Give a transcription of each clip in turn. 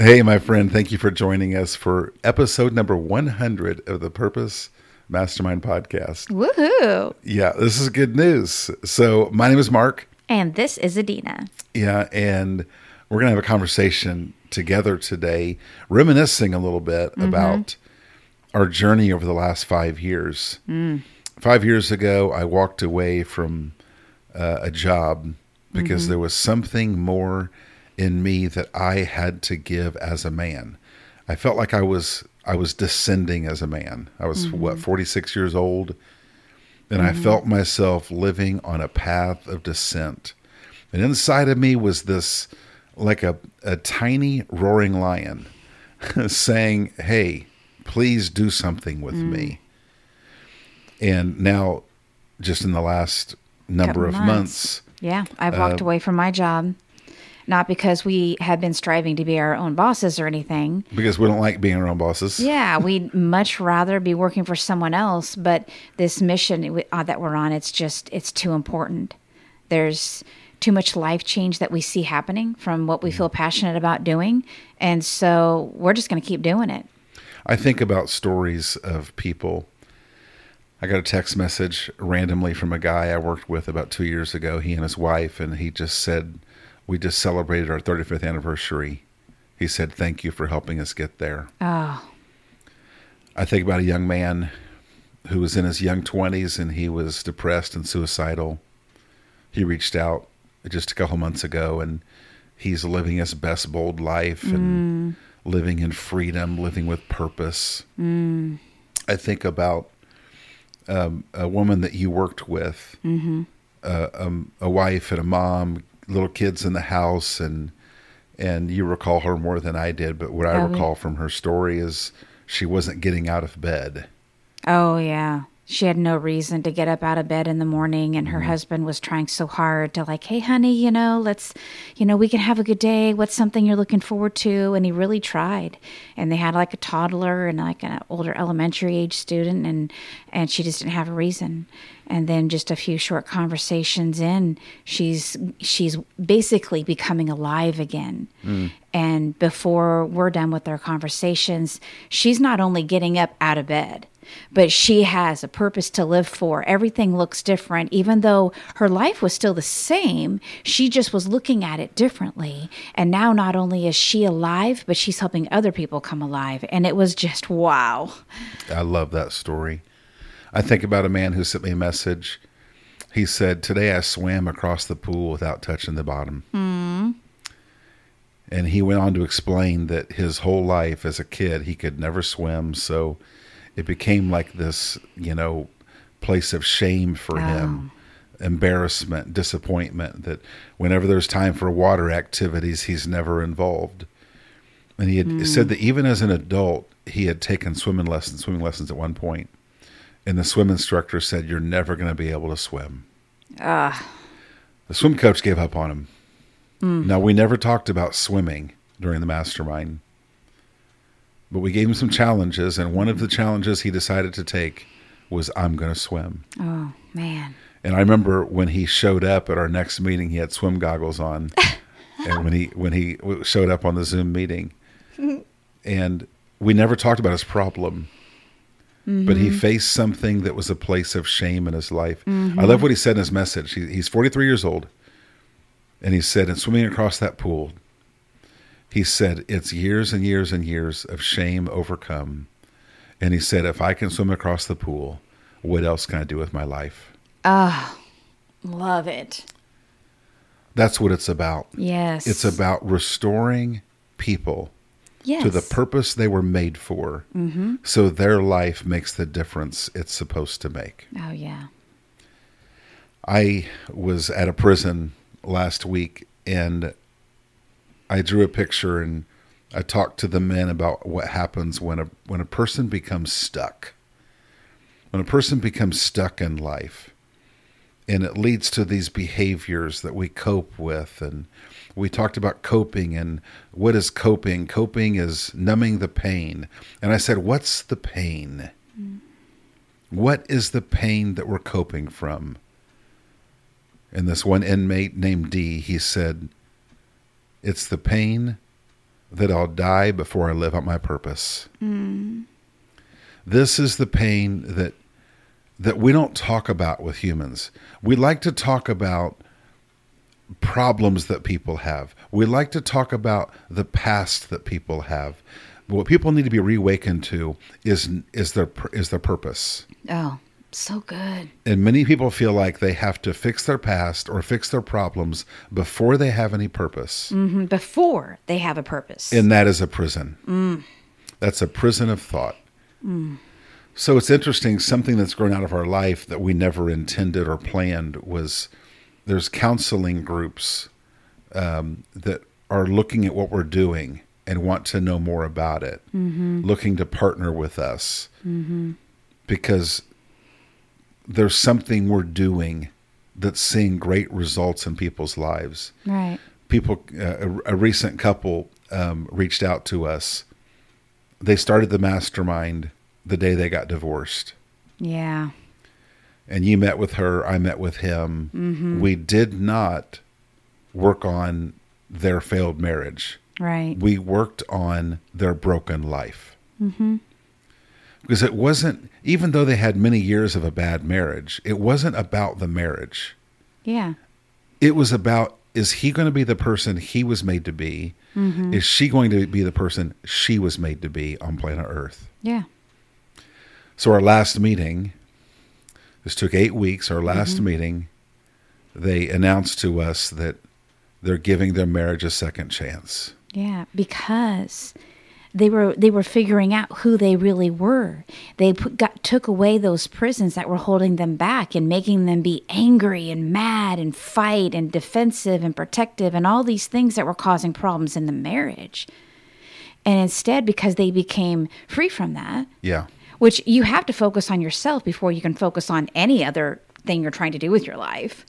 Hey, my friend, thank you for joining us for episode number 100 of the Purpose Mastermind podcast. Woohoo! Yeah, this is good news. So, my name is Mark. And this is Adena. Yeah, and we're going to have a conversation together today, reminiscing a little bit mm-hmm. about our journey over the last five years. Mm. Five years ago, I walked away from uh, a job because mm-hmm. there was something more in me that I had to give as a man. I felt like I was I was descending as a man. I was mm-hmm. what 46 years old and I mm-hmm. felt myself living on a path of descent. And inside of me was this like a, a tiny roaring lion saying, Hey, please do something with mm. me. And now, just in the last number Couple of months. months, Yeah, I've walked Uh, away from my job. Not because we have been striving to be our own bosses or anything. because we don't like being our own bosses. Yeah, we'd much rather be working for someone else, but this mission uh, that we're on, it's just, it's too important. There's too much life change that we see happening from what we feel passionate about doing. And so we're just going to keep doing it. I think about stories of people. I got a text message randomly from a guy I worked with about two years ago, he and his wife, and he just said, We just celebrated our 35th anniversary. He said, Thank you for helping us get there. Oh, I think about a young man who was in his young 20s and he was depressed and suicidal. He reached out just a couple months ago and he's living his best bold life and living in freedom, living with purpose. I think about um, a woman that you worked with, uh, um, a wife and a mom, little kids in the house, and and you recall her more than I did. But what I recall from her story is she wasn't getting out of bed. Oh, yeah. She had no reason to get up out of bed in the morning, and Mm-hmm. her husband was trying so hard to, like, hey, honey, you know, let's, you know, we can have a good day. What's something you're looking forward to? And he really tried. And they had like a toddler and like an older elementary age student, and and she just didn't have a reason. And then just a few short conversations in, she's she's basically becoming alive again. Mm. And before we're done with our conversations, she's not only getting up out of bed, but she has a purpose to live for. Everything looks different, even though her life was still the same. She just was looking at it differently. And now, not only is she alive, but she's helping other people come alive. And it was just wow. I love that story. I think about a man who sent me a message. He said, Today I swam across the pool without touching the bottom. Hmm. And he went on to explain that his whole life as a kid, he could never swim. So it became like this, you know, place of shame for him, embarrassment, disappointment, that whenever there's time for water activities, he's never involved. And he had said hmm. that even as an adult, he had taken swimming lessons, swimming lessons at one point, and the swim instructor said, "You're never going to be able to swim." Ah, The swim coach gave up on him. Now we never talked about swimming during the mastermind, but we gave him some challenges, and one of the challenges he decided to take was, "I'm going to swim." oh, man. And I remember when he showed up at our next meeting, he had swim goggles on, and when he when he showed up on the Zoom meeting, and we never talked about his problem, but he faced something that was a place of shame in his life. I love what he said in his message. He, he's 43 years old, and he said, in swimming across that pool, he said, it's years and years and years of shame overcome. And he said, if I can swim across the pool, what else can I do with my life? Ah, love it. That's what it's about. Yes. It's about restoring people yes. to the purpose they were made for mm-hmm. so their life makes the difference it's supposed to make. Oh, yeah. I was at a prison last week and I drew a picture and I talked to the men about what happens when a when a person becomes stuck. When a person becomes stuck in life and it leads to these behaviors that we cope with and we talked about coping and what is coping coping is numbing the pain and i said what's the pain what is the pain that we're coping from and this one inmate named d he said it's the pain that I'll die before I live out my purpose. This is the pain that that we don't talk about with humans. We like to talk about problems that people have. We like to talk about the past that people have. What people need to be reawakened to is is their is their purpose. Oh, so good. And many people feel like they have to fix their past or fix their problems before they have any purpose. Mhm, Before they have a purpose. And that is a prison. That's a prison of thought. So it's interesting. Something that's grown out of our life that we never intended or planned was there's counseling groups um, that are looking at what we're doing and want to know more about it, looking to partner with us. Because there's something we're doing that's seeing great results in people's lives. Right. people uh, a, a recent couple um, reached out to us. They started the mastermind the day they got divorced. Yeah. And you met with her i met with him mm-hmm. we did not work on their failed marriage Right. we worked on their broken life mm-hmm. because it wasn't even though they had many years of a bad marriage it wasn't about the marriage yeah. it was about is he going to be the person he was made to be? Mm-hmm. Is she going to be the person she was made to be on planet Earth? Yeah. So, our last meeting, this took eight weeks. Our last mm-hmm. meeting, they announced to us that they're giving their marriage a second chance. Yeah, because they were they were figuring out who they really were. They put, got took away those prisons that were holding them back and making them be angry and mad and fight and defensive and protective and all these things that were causing problems in the marriage. And instead, because they became free from that, Yeah. Which you have to focus on yourself before you can focus on any other thing you're trying to do with your life.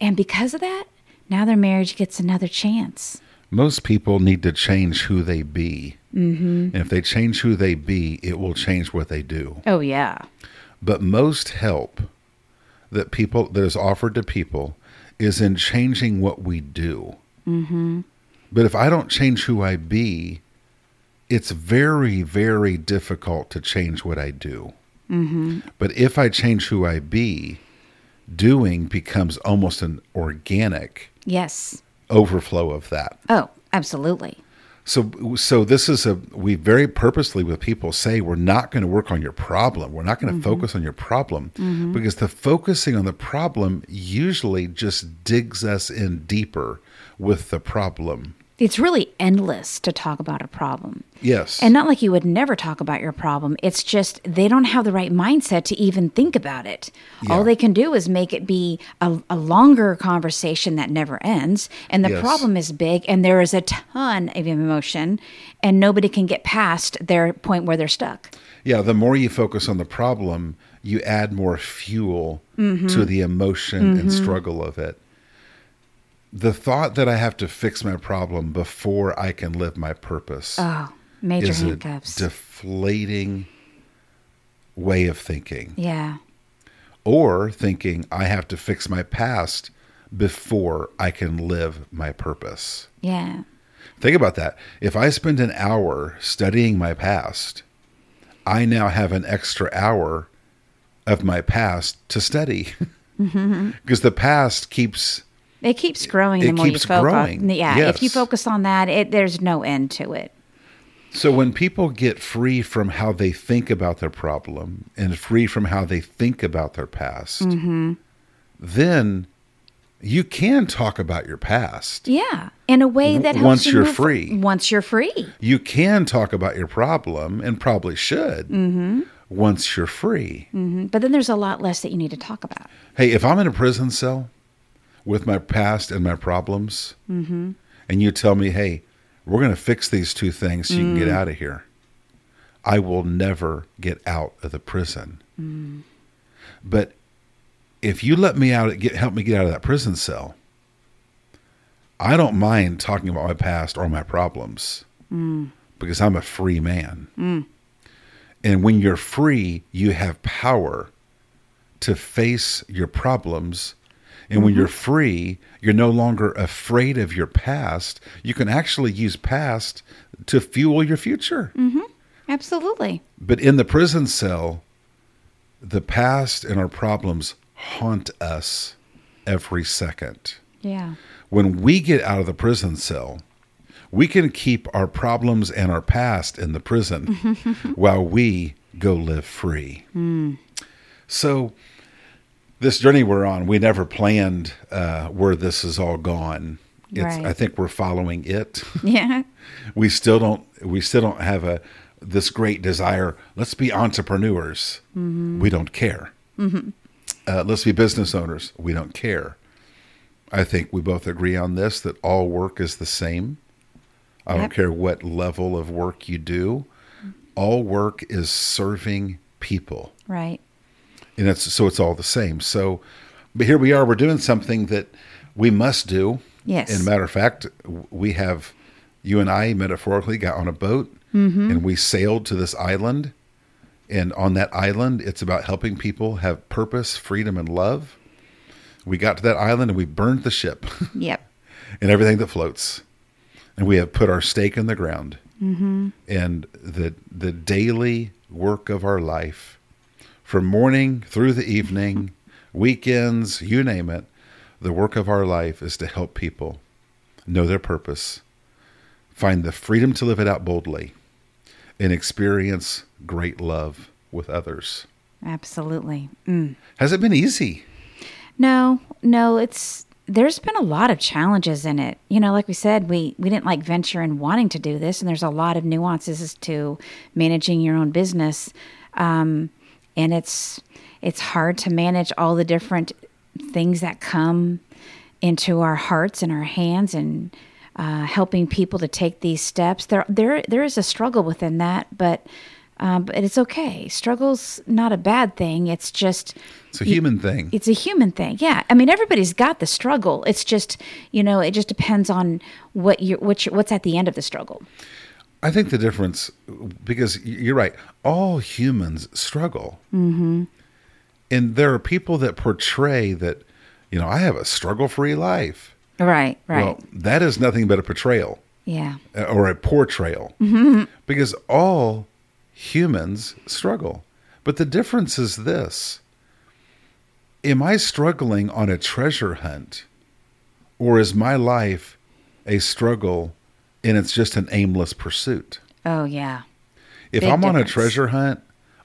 And because of that, now their marriage gets another chance. Most people need to change who they be. Mm-hmm. And if they change who they be, it will change what they do. Oh, yeah. But most help that people that is offered to people is in changing what we do. Mm-hmm. But if I don't change who I be, it's very, very difficult to change what I do. Mm-hmm. But if I change who I be, doing becomes almost an organic Yes. overflow of that. Oh, absolutely. So, so this is a we very purposely with people say we're not going to work on your problem. We're not going to focus on your problem because the focusing on the problem usually just digs us in deeper with the problem. It's really endless to talk about a problem. Yes, And not like you would never talk about your problem. It's just they don't have the right mindset to even think about it. Yeah. All they can do is make it be a, a longer conversation that never ends. And the Yes. problem is big, and there is a ton of emotion, and nobody can get past their point where they're stuck. yeah. The more you focus on the problem, you add more fuel mm-hmm. to the emotion and mm-hmm. struggle of it. The thought that I have to fix my problem before I can live my purpose. Oh, major is a deflating way of thinking. yeah. Or thinking I have to fix my past before I can live my purpose. Yeah. Think about that. If I spend an hour studying my past, I now have an extra hour of my past to study. Mm-hmm. Because the past keeps It keeps growing the It more keeps you focus. growing. Yeah, if you focus on that, it there's no end to it. So when people get free from how they think about their problem and free from how they think about their past, then you can talk about your past. Yeah, in a way that helps once you you're move- free. Once you're free. You can talk about your problem and probably should once you're free. Mhm. But then there's a lot less that you need to talk about. Hey, if I'm in a prison cell with my past and my problems, mm-hmm. and you tell me, hey, we're going to fix these two things so you can get mm. out of here, I will never get out of the prison. Mm. But if you let me out, get help me get out of that prison cell, I don't mind talking about my past or my problems mm. because I'm a free man. And when you're free, you have power to face your problems And when you're mm-hmm. free, you're no longer afraid of your past. You can actually use past to fuel your future. Mm-hmm. Absolutely. But in the prison cell, the past and our problems haunt us every second. Yeah. When we get out of the prison cell, we can keep our problems and our past in the prison while we go live free. Hmm. So, this journey we're on, we never planned uh, where this is all gone. It's, Right. I think we're following it. Yeah. we still don't. We still don't have a this great desire. Let's be entrepreneurs. We don't care. Uh, let's be business owners. We don't care. I think we both agree on this that all work is the same. I don't care what level of work you do. All work is serving people Right. And it's so it's all the same. So, but here we are. We're doing something that we must do. Yes. And matter of fact, we have you and I metaphorically got on a boat and we sailed to this island. And on that island, it's about helping people have purpose, freedom, and love. We got to that island and we burned the ship Yep. and everything that floats. And we have put our stake in the ground. Mm-hmm. And the the daily work of our life, from morning through the evening, weekends, you name it, the work of our life is to help people know their purpose, find the freedom to live it out boldly, and experience great love with others. Absolutely. Mm. Has it been easy? No, no, it's there's been a lot of challenges in it. You know, like we said, we we didn't like venture in wanting to do this, and there's a lot of nuances to managing your own business, um, and it's it's hard to manage all the different things that come into our hearts and our hands and uh, helping people to take these steps. There, there, there is a struggle within that, but um, but it's okay. Struggle's not a bad thing. It's just It's a human thing. it's a human thing. Yeah. I mean, everybody's got the struggle. It's just, you know, it just depends on what you what you what's at the end of the struggle. I think the difference, because you're right, all humans struggle. Mm-hmm. And there are people that portray that, you know, I have a struggle free life. Right. Right. Well, that is nothing but a portrayal yeah. uh, or a portrayal because all humans struggle. But the difference is this Am I struggling on a treasure hunt or is my life a struggle and it's just an aimless pursuit? Oh yeah. If Big I'm on a treasure hunt,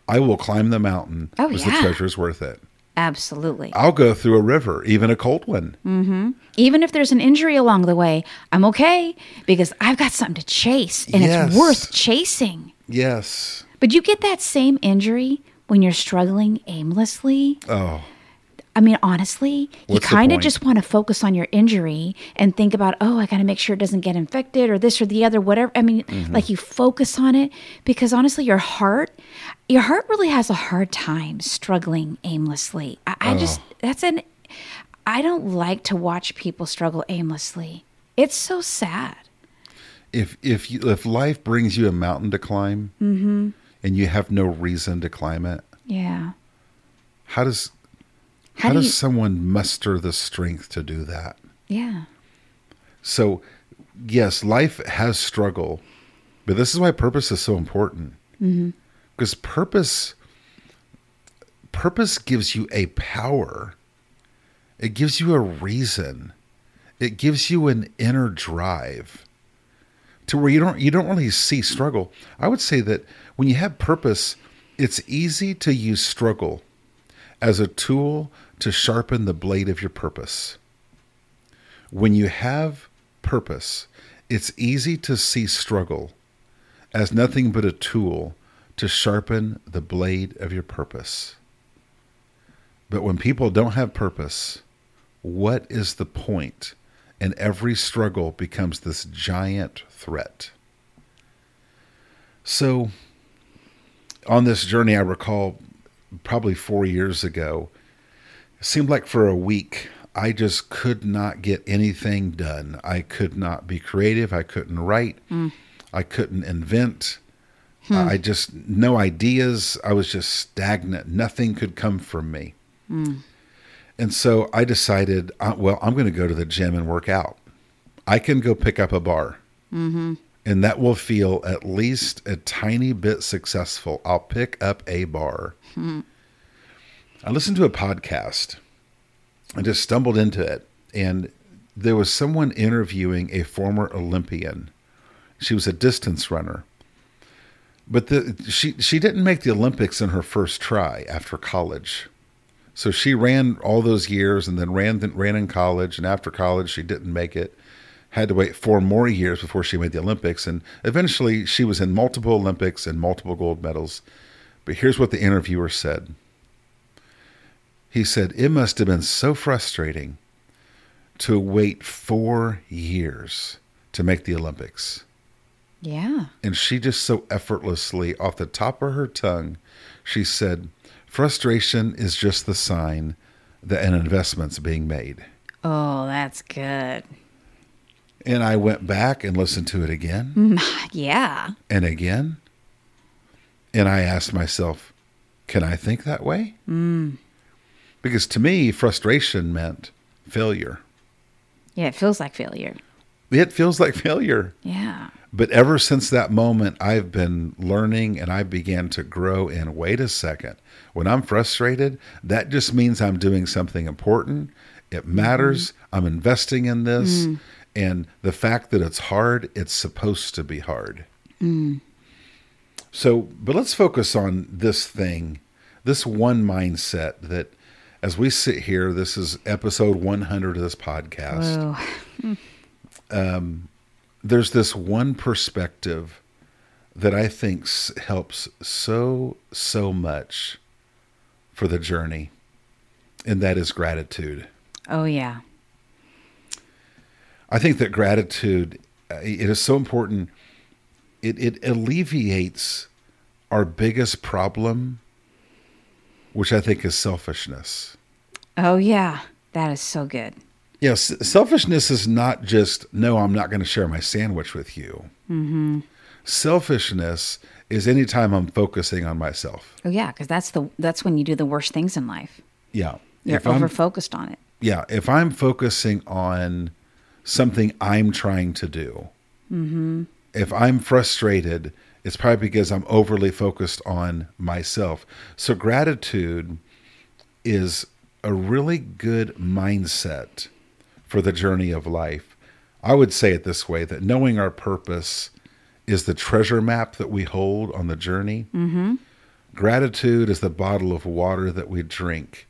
I will climb the mountain Oh, because yeah. the treasure's worth it. Absolutely. I'll go through a river, even a cold one. Mm-hmm. Even if there's an injury along the way, I'm okay because I've got something to chase and Yes. it's worth chasing. Yes. But you get that same injury when you're struggling aimlessly. Oh, I mean, honestly, you What's the kind of just want to focus on your injury and think about, oh, I got to make sure it doesn't get infected or this or the other, whatever. I mean, Mm-hmm. like you focus on it because honestly, your heart, your heart really has a hard time struggling aimlessly. I, I just, that's an, I don't like to watch people struggle aimlessly. It's so sad. if if you, if life brings you a mountain to climb Mm-hmm. and you have no reason to climb it, Yeah. how does How how, do does you- someone muster the strength to do that? Yeah. So, yes, life has struggle, but this is why purpose is so important. Mm-hmm. Because purpose, purpose gives you a power. It gives you a reason. It gives you an inner drive to where you don't you don't really see struggle. I would say that when you have purpose, it's easy to use struggle as a tool to sharpen the blade of your purpose. When you have purpose, it's easy to see struggle as nothing but a tool to sharpen the blade of your purpose. But when people don't have purpose, what is the point? And every struggle becomes this giant threat. So, on this journey, I recall probably four years ago, it seemed like for a week, I just could not get anything done. I could not be creative. I couldn't write. I couldn't invent. I just, no ideas. I was just stagnant. Nothing could come from me. And so I decided, uh, well, I'm going to go to the gym and work out. I can go pick up a bar. Mm-hmm. And that will feel at least a tiny bit successful. I'll pick up a bar. I listened to a podcast. I just stumbled into it. And there was someone interviewing a former Olympian. She was a distance runner. But the, she she didn't make the Olympics in her first try after college. So she ran all those years and then ran ran in college and after college she didn't make it. Had to wait four more years before she made the Olympics and eventually she was in multiple Olympics and multiple gold medals. But here's what the interviewer said. He said it must have been so frustrating to wait 4 years to make the Olympics. Yeah. And she just so effortlessly, off the top of her tongue, she said, Frustration is just the sign that an investment's being made. Oh, that's good. And I went back and listened to it again Yeah. and again. And I asked myself, can I think that way? Mm. Because to me, frustration meant failure. Yeah, it feels like failure. It feels like failure. Yeah. But ever since that moment, I've been learning and I began to grow in wait a second. When I'm frustrated, that just means I'm doing something important. It mm-hmm. matters. I'm investing in this. Mm. And the fact that it's hard, it's supposed to be hard. Mm. So, but let's focus on this thing, this one mindset that as we sit here, this is episode 100 of this podcast Whoa. there's this one perspective that I think s- helps so, so much for the journey, and that is gratitude. Oh, yeah. I think that gratitude uh, it is so important. It it alleviates our biggest problem, which I think is selfishness. Oh, yeah. That is so good. Yes, selfishness is not just no, I'm not going to share my sandwich with you. Mm-hmm. Selfishness is anytime I'm focusing on myself. Oh, yeah, because that's the that's when you do the worst things in life. Yeah, You're over focused on it. yeah, if I'm focusing on something I'm trying to do, if I'm frustrated, it's probably because I'm overly focused on myself. So gratitude is a really good mindset for the journey of life. I would say it this way that knowing our purpose is the treasure map that we hold on the journey. Mm-hmm. Gratitude is the bottle of water that we drink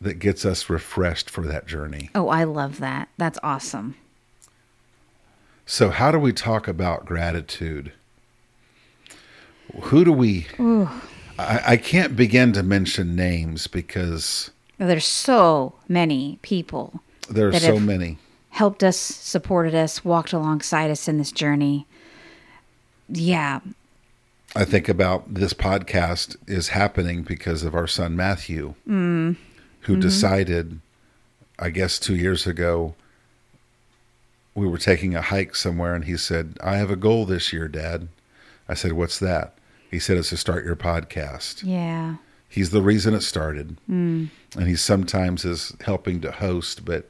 that gets us refreshed for that journey. Oh, I love that. That's awesome. So, how do we talk about gratitude? Who do we? I, I can't begin to mention names because There's so many people there are That so have- many. helped us, supported us, walked alongside us in this journey. Yeah. I think about this podcast is happening because of our son Matthew, mm. who mm-hmm. decided, I guess, two years ago, we were taking a hike somewhere, and he said, "I have a goal this year, Dad." I said, "What's that?" He said, "It's to start your podcast." Yeah. He's the reason it started, mm. and he sometimes is helping to host. But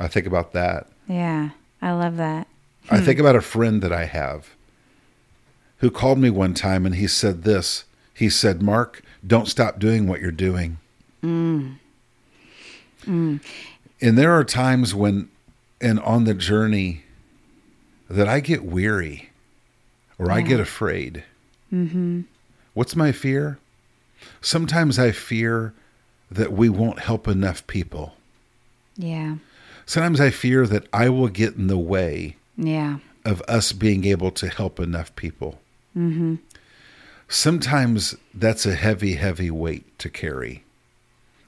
I think about that. Yeah. I love that. I think hmm. about a friend that I have who called me one time and he said this. He said, Mark, don't stop doing what you're doing. Mm. Mm. And there are times when, and on the journey, that I get weary or I get afraid. Mm-hmm. What's my fear? Sometimes I fear that we won't help enough people. Yeah. Sometimes I fear that I will get in the way Yeah. of us being able to help enough people. Mm-hmm. Sometimes that's a heavy, heavy weight to carry.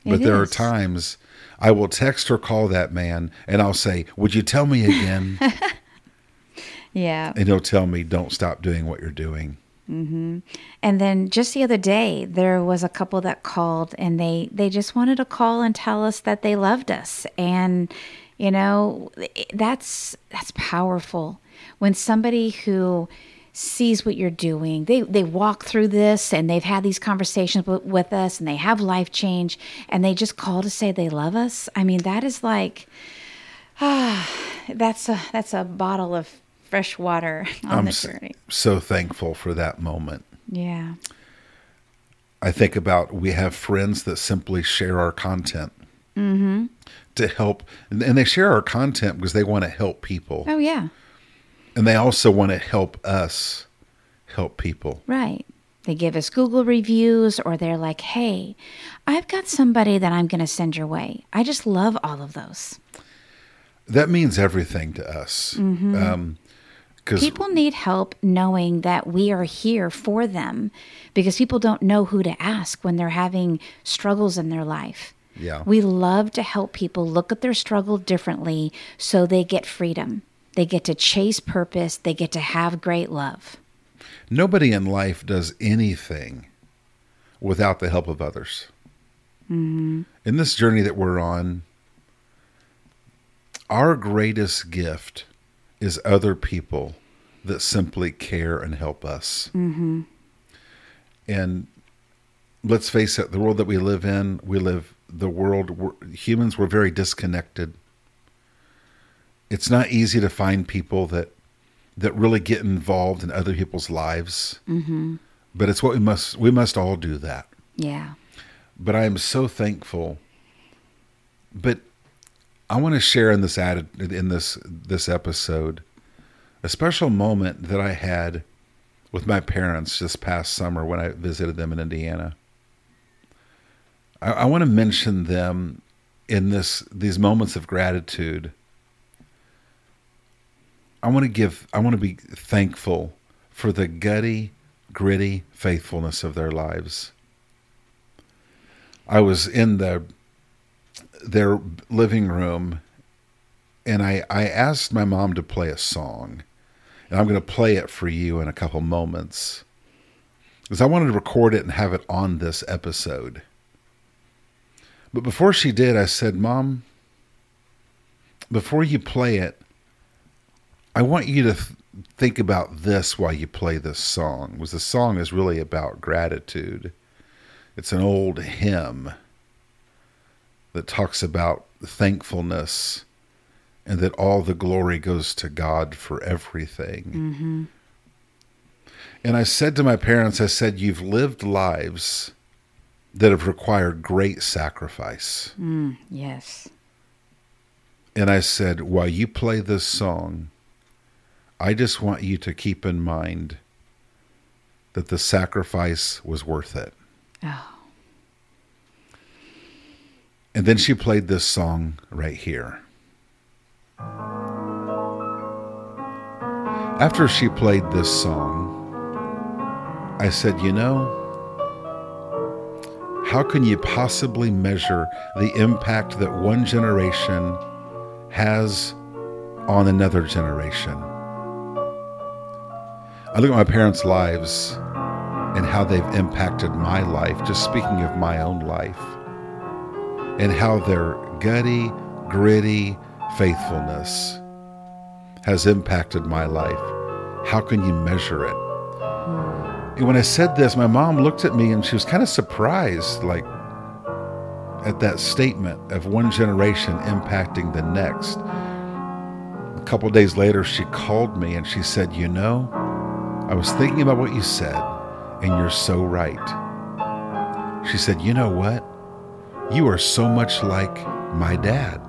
But It there are times I will text or call that man and I'll say, Would you tell me again? Yeah. and he'll tell me, Don't stop doing what you're doing. And then just the other day, there was a couple that called and they they just wanted to call and tell us that they loved us. And you know, that's that's powerful when somebody who sees what you're doing. They they walk through this and they've had these conversations with, with us and they have life change and they just call to say they love us. I mean, that is like ah, that's a that's a bottle of fresh water on I'm the journey. so thankful for that moment. Yeah. I think about we have friends that simply share our content to help, and they share our content because they want to help people, Oh yeah. and they also want to help us help people. Right. They give us Google reviews or they're like, "Hey, I've got somebody that I'm going to send your way." I just love all of those. That means everything to us. Um 'cause because People need help knowing that we are here for them because people don't know who to ask when they're having struggles in their life. Yeah. We love to help people look at their struggle differently so they get freedom. They get to chase purpose, they get to have great love. nobody in life does anything without the help of others. Mm-hmm. In this journey that we're on, our greatest gift is other people that simply care and help us. And let's face it, the world that we live in, we live the world, we're- humans, we're very disconnected. It's not easy to find people that that really get involved in other people's lives. Mm-hmm. But it's what we must we must all do that. Yeah. But I am so thankful. But I want to share in this added in this this episode a special moment that I had with my parents this past summer when I visited them in Indiana. I, I want to mention them in this these moments of gratitude. I want to give I want to be thankful for the gutty, gritty faithfulness of their lives. I was in the their living room and I, I asked my mom to play a song. And I'm going to play it for you in a couple moments. Because I wanted to record it and have it on this episode. But before she did, I said, Mom, before you play it, I want you to th- think about this while you play this song. Was the song is really about gratitude. It's an old hymn that talks about thankfulness and that all the glory goes to God for everything. Mm-hmm. And I said to my parents, I said, You've lived lives that have required great sacrifice. Mm, yes. And I said, While you play this song, I just want you to keep in mind that the sacrifice was worth it. Oh. And then she played this song right here. After she played this song, I said, You know, how can you possibly measure the impact that one generation has on another generation? I look at my parents' lives and how they've impacted my life, just speaking of my own life and how their gutty, gritty faithfulness has impacted my life. How can you measure it? And when I said this, my mom looked at me and she was kind of surprised, like at that statement of one generation impacting the next. A couple days later, she called me and she said, You know, I was thinking about what you said, and you're so right. She said, You know what? You are so much like my dad.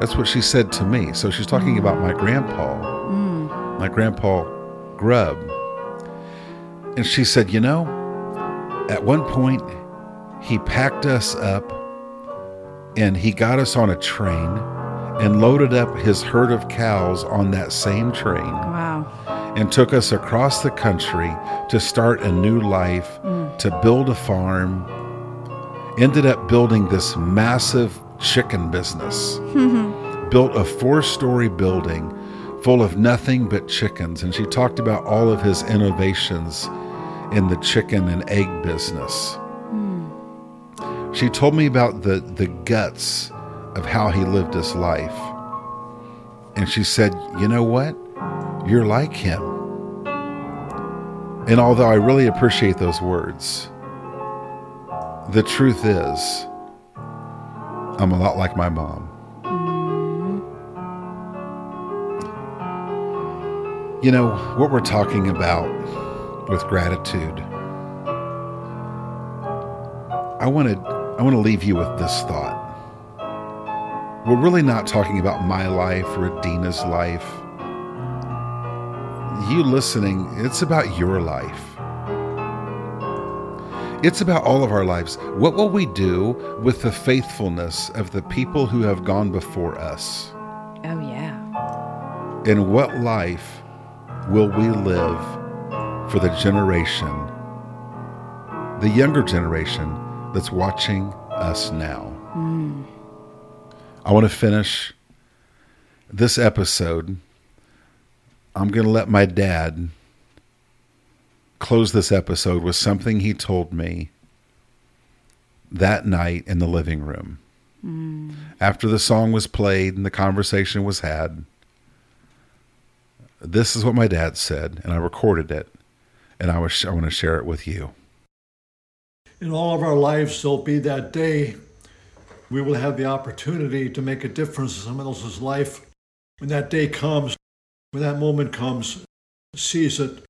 That's what she said to me. So she's talking about my grandpa, mm. my grandpa Grubb. And she said, You know, at one point, he packed us up and he got us on a train and loaded up his herd of cows on that same train Wow. and took us across the country to start a new life, mm. to build a farm. Ended up building this massive chicken business. Built a four story building full of nothing but chickens. And she talked about all of his innovations in the chicken and egg business. Hmm. She told me about the, the guts of how he lived his life. And she said, You know what? you're like him. And although I really appreciate those words, the truth is, I'm a lot like my mom. You know, what we're talking about with gratitude, I wanted I want to leave you with this thought. We're really not talking about my life or Adena's life. You listening, it's about your life. It's about all of our lives. What will we do with the faithfulness of the people who have gone before us? Oh, yeah. In what life will we live for the generation, the younger generation that's watching us now? Hmm. I want to finish this episode. I'm going to let my dad close this episode with something he told me that night in the living room. Hmm. After the song was played and the conversation was had, this is what my dad said, and I recorded it, and I, was, I want to share it with you. In all of our lives, there'll be that day we will have the opportunity to make a difference in someone else's life. When that day comes, when that moment comes, seize it